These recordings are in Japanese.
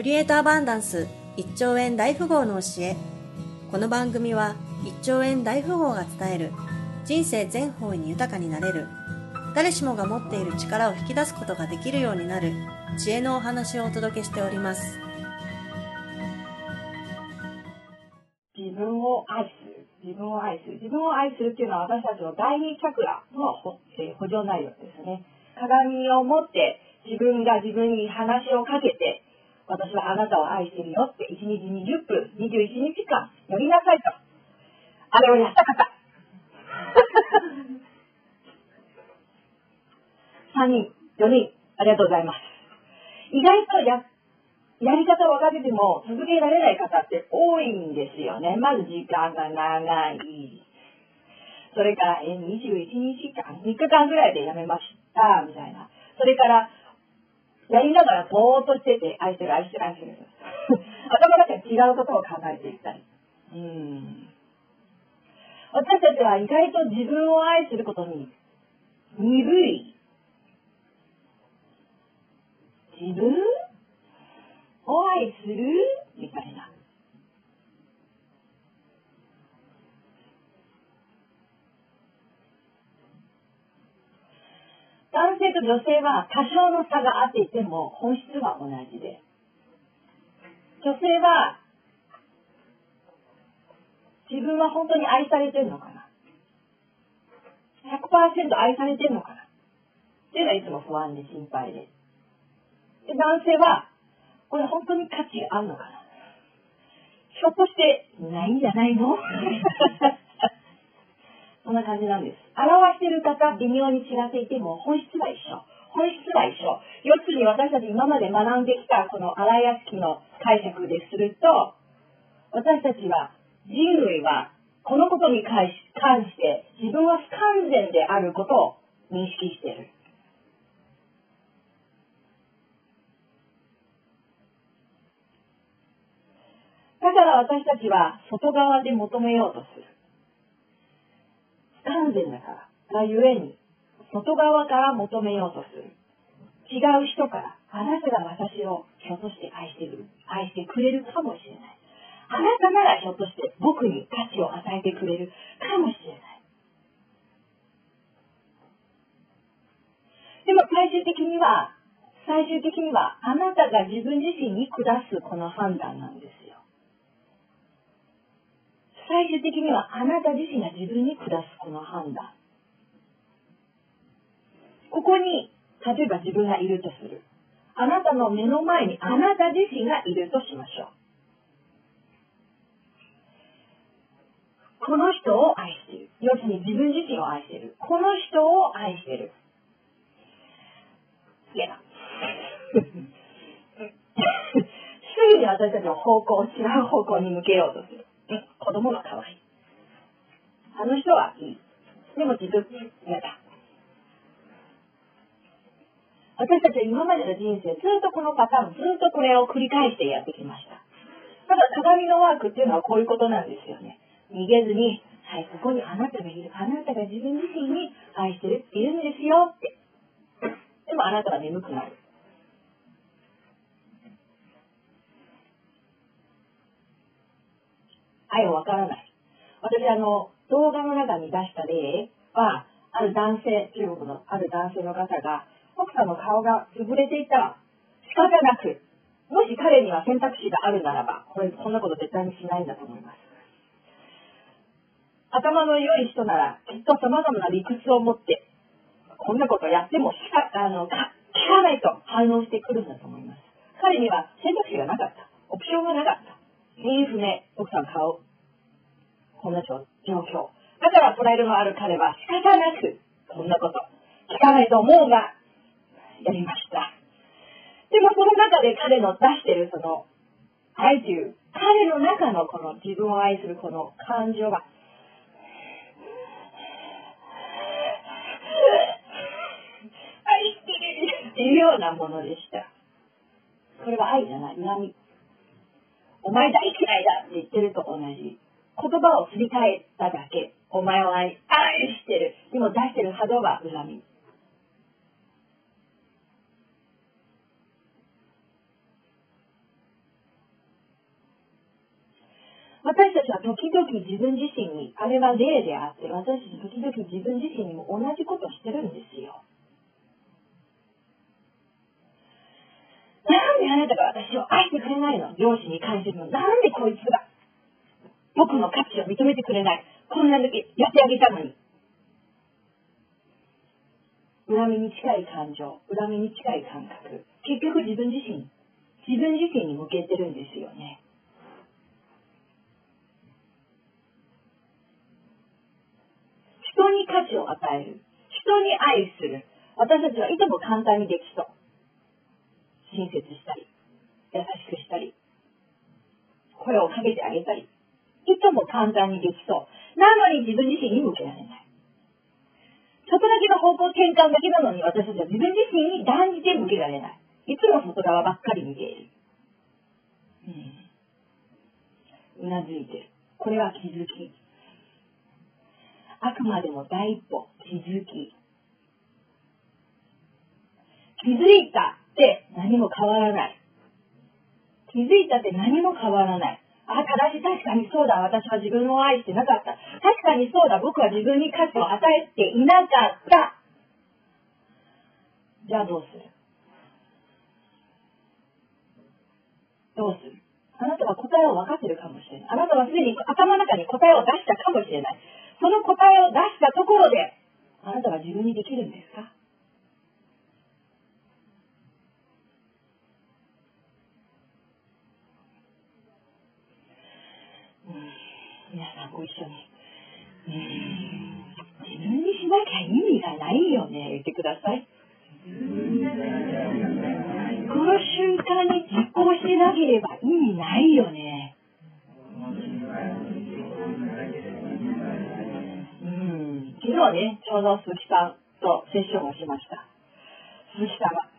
クリエイトアバンダンス1兆円大富豪の教えこの番組は1兆円大富豪が伝える人生全方位に豊かになれる誰しもが持っている力を引き出すことができるようになる知恵のお話をお届けしております自分を愛する。自分を愛する。自分を愛するっていうのは私たちの第二チャクラの補助内容ですね。鏡を持って自分が自分に話をかけて、私はあなたを愛してるよって1日20分、21日間やりなさいと。あれをやった方。3人、4人、ありがとうございます。意外とややり方を分かってても続けられない方って多いんですよね。まず時間が長い。それから、え、21日間、3日間ぐらいでやめました、みたいな。それから、やりながらぼーっとしてて、愛してる、愛してる、愛してる。頭だけは 違うことを考えていったり。うん。私たちは意外と自分を愛することに鈍い。自分を愛する？みたいな。男性と女性は多少の差があっていても本質は同じで。女性は自分は本当に愛されてるのかな ?100% 愛されてるのかなっていうのはいつも不安で心配で。で男性はこれ本当に価値あるのかなひょっとしてないんじゃないの？そんな感じなんです。表してる方、微妙に違っていても本質は一緒。本質は一緒。要するに私たち今まで学んできたこの荒屋敷の解釈ですると、私たちは人類はこのことに関し関して自分は不完全であることを認識している。だから私たちは外側で求めようとする。完全だから。がゆえに、外側から求めようとする。違う人から、あなたが私をひょっとして愛してる、愛してくれるかもしれない。あなたならひょっとして僕に価値を与えてくれるかもしれない。でも最終的には、最終的にはあなたが自分自身に下すこの判断なんですよ。最終的にはあなた自身が自分に下すこの判断。ここに、例えば自分がいるとする。あなたの目の前にあなた自身がいるとしましょう。この人を愛している。要するに自分自身を愛している。この人を愛している。嫌だ。すぐに私たちの方向を違う方向に向けようとする。子供が可愛い。あの人はいい。でも自分、嫌だ。私たちは今までの人生、ずっとこのパターン、ずっとこれを繰り返してやってきました。ただ鏡のワークっていうのはこういうことなんですよね。逃げずに、はい、ここにあなたがいる。あなたが自分自身に愛してるって、いるんですよって。でもあなたは眠くなる。愛をわからない。私、あの、動画の中に出した例は、ある男性、中国のある男性の方が、奥さんの顔が潰れていた、仕方なく、もし彼には選択肢があるならば、これ、こんなこと絶対にしないんだと思います。頭の良い人なら、きっと様々な理屈を持って、こんなことやってもしか、あの、聞かないと反応してくるんだと思います。彼には選択肢がなかった。オプションがなかった。原因不明、奥さん顔、こんな状況。だからプライドのある彼は仕方なく、こんなこと、聞かないと思うが、やりました。でもその中で彼の出してるその、愛という、彼の中のこの自分を愛するこの感情が、愛してるっていうようなものでした。これは愛じゃない、恨み。お前大嫌いだって言ってると同じ。言葉をすり替えただけ。お前を愛してる。でも出してる波動は恨み。私たちは時々自分自身に、あれは例であって、私たち時々自分自身にも同じことをしてるんですよ。なんであなたが私を愛してくれないの？両親に関しても、なんでこいつが僕の価値を認めてくれない。こんな時やってあげたのに。恨みに近い感情、恨みに近い感覚。結局自分自身、自分自身に向けてるんですよね。人に価値を与える。人に愛する。私たちはいとも簡単にできそう。親切したり、優しくしたり、声をかけてあげたり、いとも簡単にできそう。なのに自分自身に向けられない。そこだけの方向転換だけなのに私たちは自分自身に断じて向けられない。いつも外側ばっかり見ている。うん。うなずいてる。これは気づき。あくまでも第一歩、気づき。気づいたって何も変わらない。気づいたって何も変わらない。あ、正し、確かにそうだ、私は自分を愛してなかった。確かにそうだ、僕は自分に価値を与えていなかった。じゃあどうする？どうする？あなたは答えを分かってるかもしれない。あなたはすでに頭の中に答えを出し昨日ね、ちょうど鈴木さんとセッションをしました。鈴木さんが、あ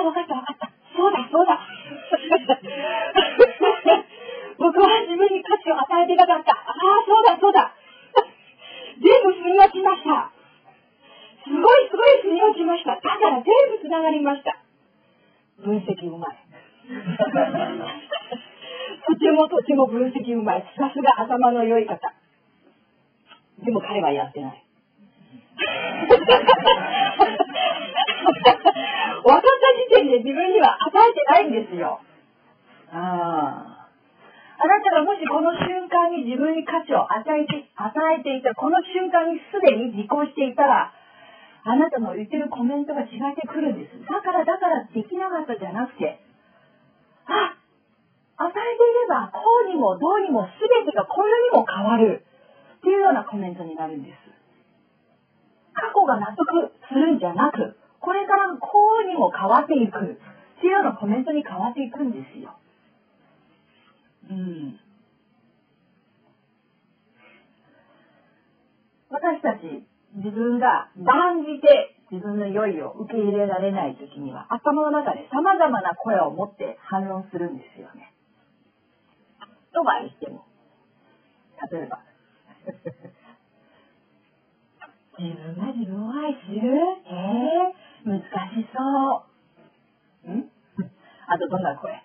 あ、わかったわかった。そうだそうだ。僕は自分に価値を与えてなかった。ああ、そうだ、そうだ。全部腑に落ちました。すごいすごい腑に落ちました。だから全部繋がりました。分析うまい。とてもとても分析うまい。さすが頭の良い方。でも彼はやってない。分かった時点で自分には与えてないんですよ。ああ。あなたがもしこの瞬間に自分に価値を与えて、与えていた、この瞬間にすでに実行していたら、あなたの言ってるコメントが違ってくるんです。だからだからできなかったじゃなくて、あ、与えていればこうにもどうにも全てがこんなにも変わるっていうようなコメントになるんです。過去が納得するんじゃなく、これからこうにも変わっていくっていうようなコメントに変わっていくんですよ。うん。私たち、自分が断じて自分の良いを受け入れられない時には、頭の中で様々な声を持って反論するんですよね。とは言っても、例えば、自分が自分を愛する？えー、難しそう。ん？あとどんな声？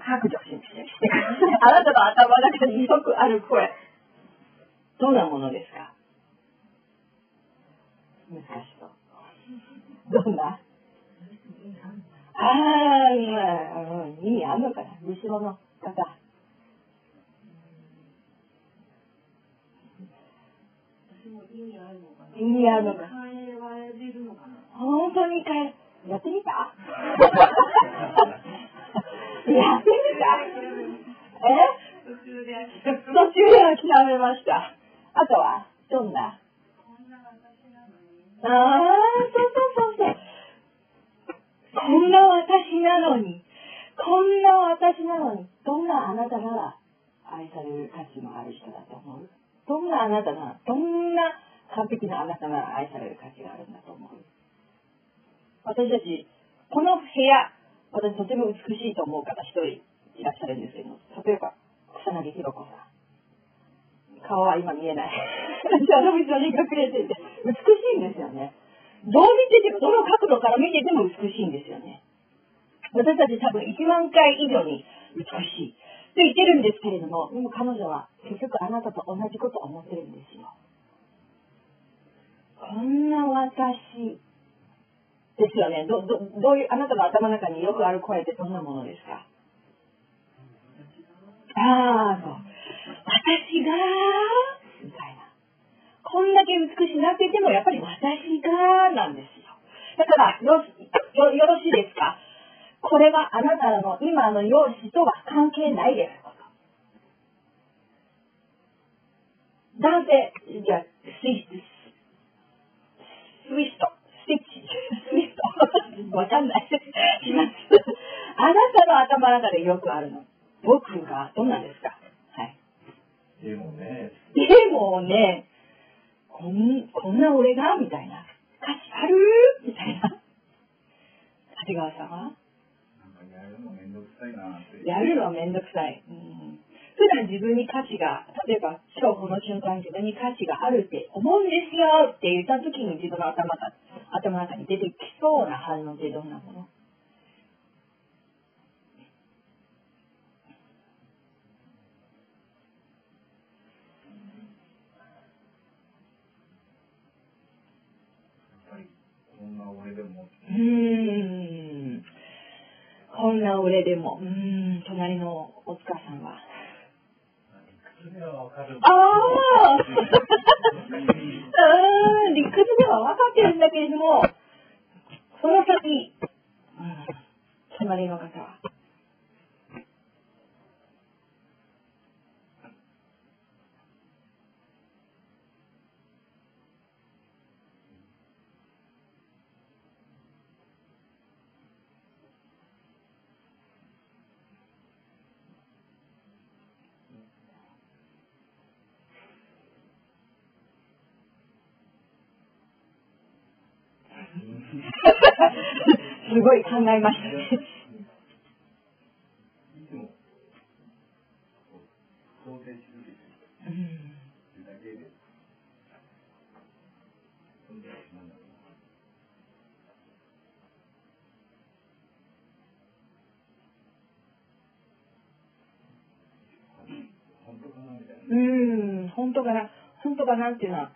白状してしてください。あなたの頭の中によくある声。どんなものですか？難しそう。どんな？ああ、意味あんのかな？後ろの方。意味あるのかな？本当に変え、やってみた？やってみた？え？途中で諦めました。あとは、どんな？ああ、そうそうそうそう。こんな私なのに、こんな私なのに、どんなあなたなら愛される価値のある人だと思う？どんなあなたなら、どんな完璧なあなたなら愛される価値があるんだと思う？私たち、この部屋、私とても美しいと思う方一人いらっしゃるんですけど、例えば、草薙弘子さん。顔は今見えない。あの後ろに隠れてて、美しいんですよね。どう見てても、どの角度から見てても美しいんですよね。私たち多分1万回以上に美しい。と言ってるんですけれども、でも彼女は結局あなたと同じことを思ってるんですよ。こんな私ですよね。ど、ど、どういう、あなたの頭の中によくある声ってどんなものですか？ああ、そう。私が、みたいな。こんだけ美しいなくても、やっぱり私が、なんですよ。だから、れはあなたの今の容姿とは関係ないです。男性、じゃあ、スイス、スイスト、スティッチ、スイスト、わかんない。します。あなたの頭の中でよくあるの。僕が、どんなんですか？はい。でもね。でもね、こんこんな俺が？みたいな。価値ある？みたいな。長谷川さんは？さいなって。やるのめんどくさい。うん、普段自分に価値が、例えば今日この瞬間自分に価値があるって思うんですよって言った時に自分の頭が頭の中に出てきそうな反応ってどんなもの？こんな俺でも。うん。隣のお塚さんは。ああうん、理屈では分かってるんだけれども、その先、うん、隣の方は。すごい考えましたね。うん、本当かな、本当かなっていうのは、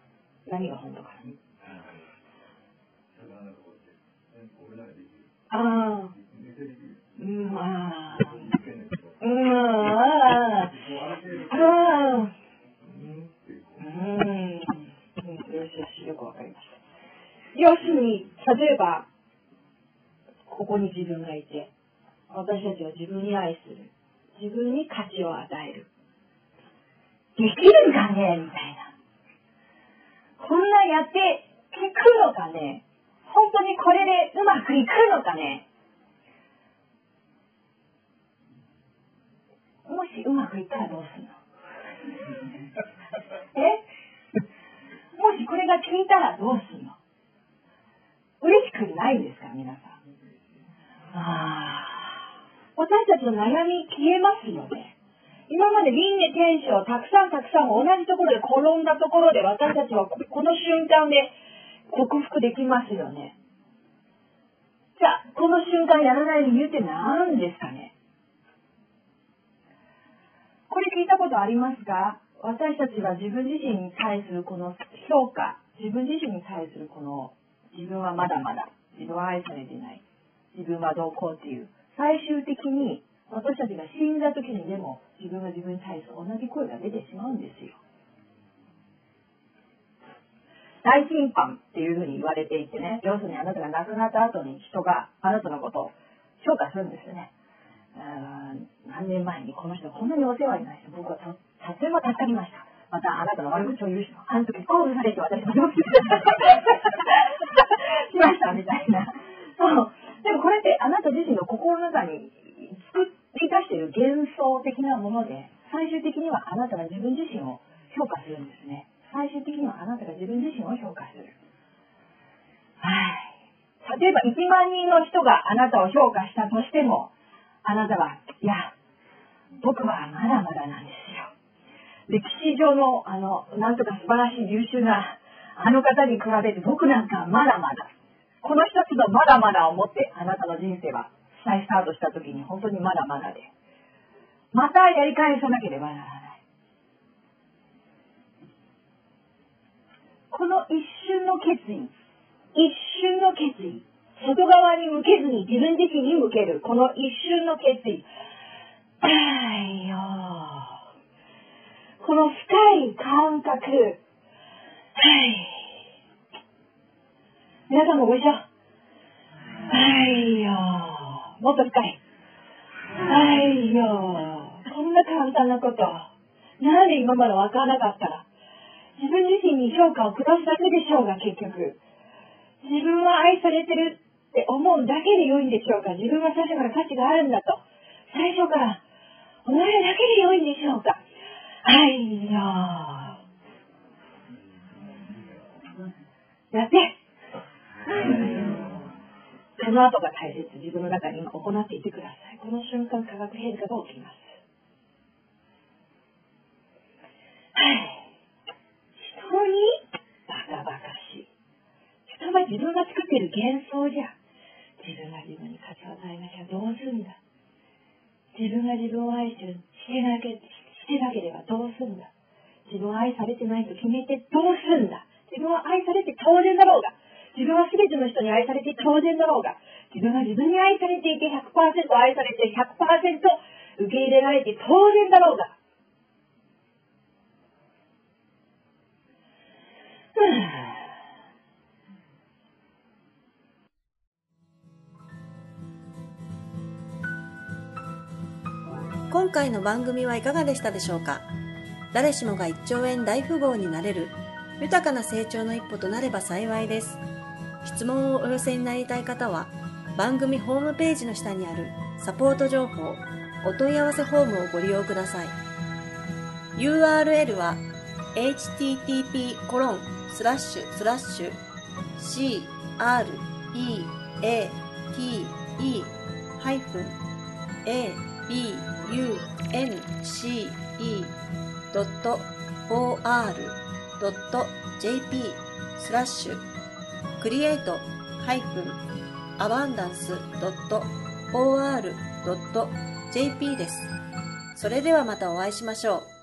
何が本当かな。ああ。うん、ああ。うん、ああ。ああ。うん。よしよし、よくわかりました。要するに、例えば、ここに自分がいて、私たちは自分に愛する。自分に価値を与える。できるかねみたいな。こん。なやっていくのかねまくいくのかね？もしうまくいったらどうするの？え？もしこれが聞いたらどうするの？嬉しくないですか皆さん。ああ。私たちの悩み消えますよね。今まで輪廻転生たくさんたくさん同じところで転んだところで私たちはこの瞬間で克服できますよね。この瞬間やらない理由って何ですかね？これ聞いたことありますか私たちは自分自身に対するこの評価、自分自身に対するこの自分はまだまだ、自分は愛されてない、自分はどうこうっていう、最終的に私たちが死んだ時にでも自分は自分に対する同じ声が出てしまうんですよ。大審判っていうふうに言われていてね、要するにあなたが亡くなった後に人があなたのことを評価するんですよね。何年前にこの人こんなにお世話になり僕はとても助かりました。またあなたの悪口を言う人、あの時興奮されて私もよくしましたみたいな。そう。でもこれってあなた自身の心の中に作り出している幻想的なもので、最終的にはあなたが自分自身を評価するんですね。最終的にはあなたが自分自身を評価する。はい。例えば1万人の人があなたを評価したとしても、あなたは、いや、僕はまだまだなんですよ。歴史上の、あの、なんとか素晴らしい優秀な、あの方に比べて僕なんかまだまだ。この一つのまだまだを持って、あなたの人生は再スタートした時に本当にまだまだで。またやり返さなければならない。この一瞬の決意、一瞬の決意、外側に向けずに自分自身に向ける、この一瞬の決意。はいよこの深い感覚。はい。皆さんもご一緒。はいよもっと深い。はいよこんな簡単なこと。なんで今までわからなかったら。自分自身に評価を下すだけでしょうが、結局。自分は愛されてるって思うだけで良いんでしょうか自分は最初から価値があるんだと。最初から思えるだけで良いんでしょうかはいよやってその後が大切。自分の中に今行っていってください。この瞬間、化学変化が起きます。自分が作っている幻想じゃ。自分が自分に価値を与えなきゃどうすんだ。自分が自分を愛してる、してなけしてなければどうすんだ。自分は愛されてないと決めてどうすんだ。自分は愛されて当然だろうが。自分は全ての人に愛されて当然だろうが、自分は自分に愛されていて100%愛されて100%受け入れられて当然だろうが。今回の番組はいかがでしたでしょうか？誰しもが1兆円大富豪になれる豊かな成長の一歩となれば幸いです。質問をお寄せになりたい方は番組ホームページの下にあるサポート情報お問い合わせフォームをご利用ください URL は http コロンスラッシュスラッシュ create-a b unce.or.jp スラッシュクリエイトハイプンアバンダンス .or.jp です。それではまたお会いしましょう。